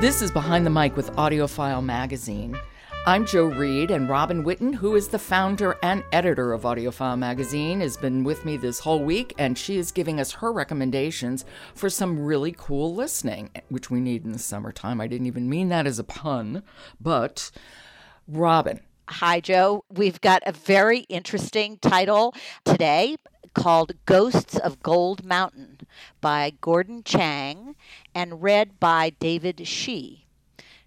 This is Behind the Mic with AudioFile Magazine. I'm Jo Reed, and Robin Whitten, who is the founder and editor of AudioFile Magazine, has been with me this whole week, and she is giving us her recommendations for some really cool listening, which we need in the summertime. I didn't even mean that as a pun, but Robin. Hi, Jo. We've got a very interesting title today called Ghosts of Gold Mountain by Gordon Chang and read by David Shih.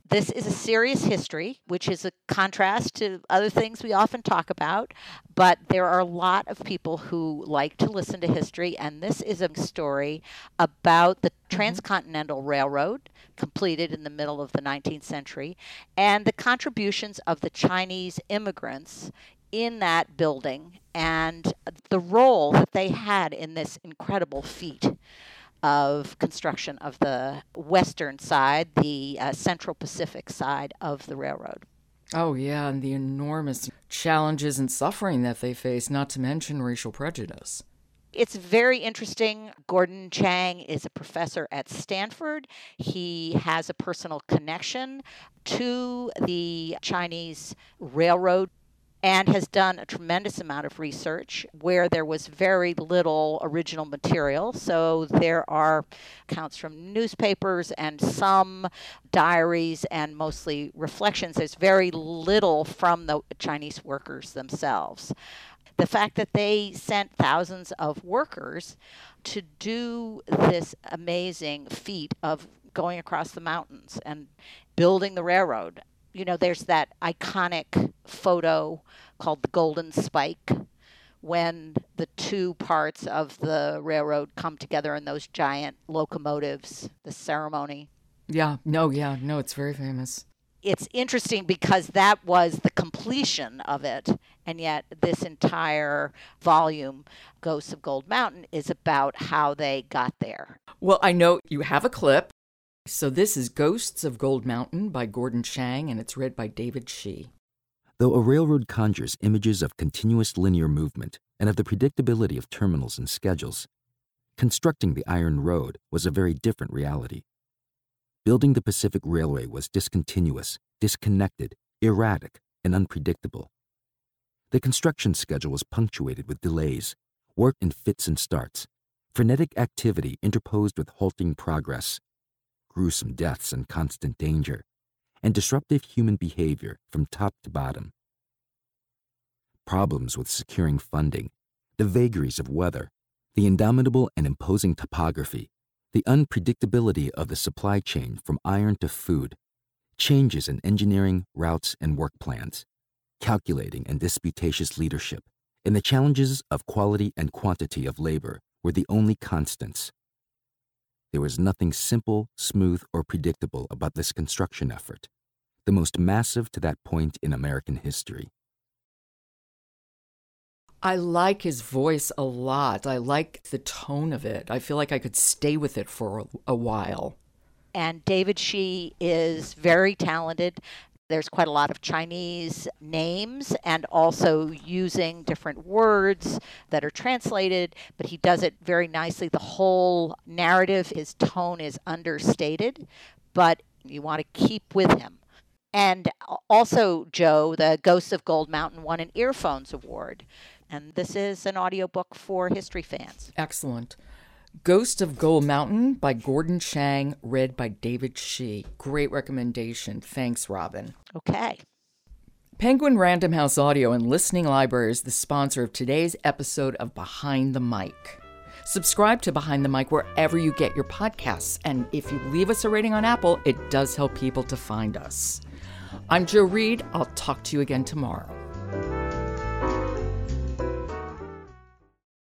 This is a serious history, which is a contrast to other things we often talk about, but there are a lot of people who like to listen to history, and this is a story about the mm-hmm. Transcontinental Railroad, completed in the middle of the 19th century, and the contributions of the Chinese immigrants in that building and the role that they had in this incredible feat of construction of the western side, the uh, Central Pacific side of the railroad. Oh, yeah, and the enormous challenges and suffering that they face, not to mention racial prejudice. It's very interesting. Gordon Chang is a professor at Stanford. He has a personal connection to the Chinese railroad and has done a tremendous amount of research where there was very little original material. So there are accounts from newspapers and some diaries and mostly reflections. There's very little from the Chinese workers themselves. The fact that they sent thousands of workers to do this amazing feat of going across the mountains and building the railroad you know, there's that iconic photo called the Golden Spike when the two parts of the railroad come together in those giant locomotives, the ceremony. Yeah, no, yeah, no, it's very famous. It's interesting because that was the completion of it, and yet this entire volume, Ghosts of Gold Mountain, is about how they got there. Well, I know you have a clip so this is Ghosts of Gold Mountain by Gordon Chang, and it's read by David Shih. Though a railroad conjures images of continuous linear movement and of the predictability of terminals and schedules, constructing the Iron Road was a very different reality. Building the Pacific Railway was discontinuous, disconnected, erratic, and unpredictable. The construction schedule was punctuated with delays, work in fits and starts, frenetic activity interposed with halting progress, gruesome deaths and constant danger, and disruptive human behavior from top to bottom. Problems with securing funding, the vagaries of weather, the indomitable and imposing topography, the unpredictability of the supply chain from iron to food, changes in engineering, routes, and work plans, calculating and disputatious leadership, and the challenges of quality and quantity of labor were the only constants. There was nothing simple, smooth, or predictable about this construction effort, the most massive to that point in American history. I like his voice a lot. I like the tone of it. I feel like I could stay with it for a, while. And David Shih is very talented. There's quite a lot of Chinese names and also using different words that are translated, but he does it very nicely. The whole narrative, his tone is understated, but you want to keep with him. And also, Jo, the Ghosts of Gold Mountain won an Earphones Award. And this is an audiobook for history fans. Excellent. Ghost of Gold Mountain by Gordon Chang, read by David Shih. Great recommendation. Thanks, Robin. Okay. Penguin Random House Audio and Listening Library is the sponsor of today's episode of Behind the Mic. Subscribe to Behind the Mic wherever you get your podcasts, and if you leave us a rating on Apple, it does help people to find us. I'm Jo Reed. I'll talk to you again tomorrow.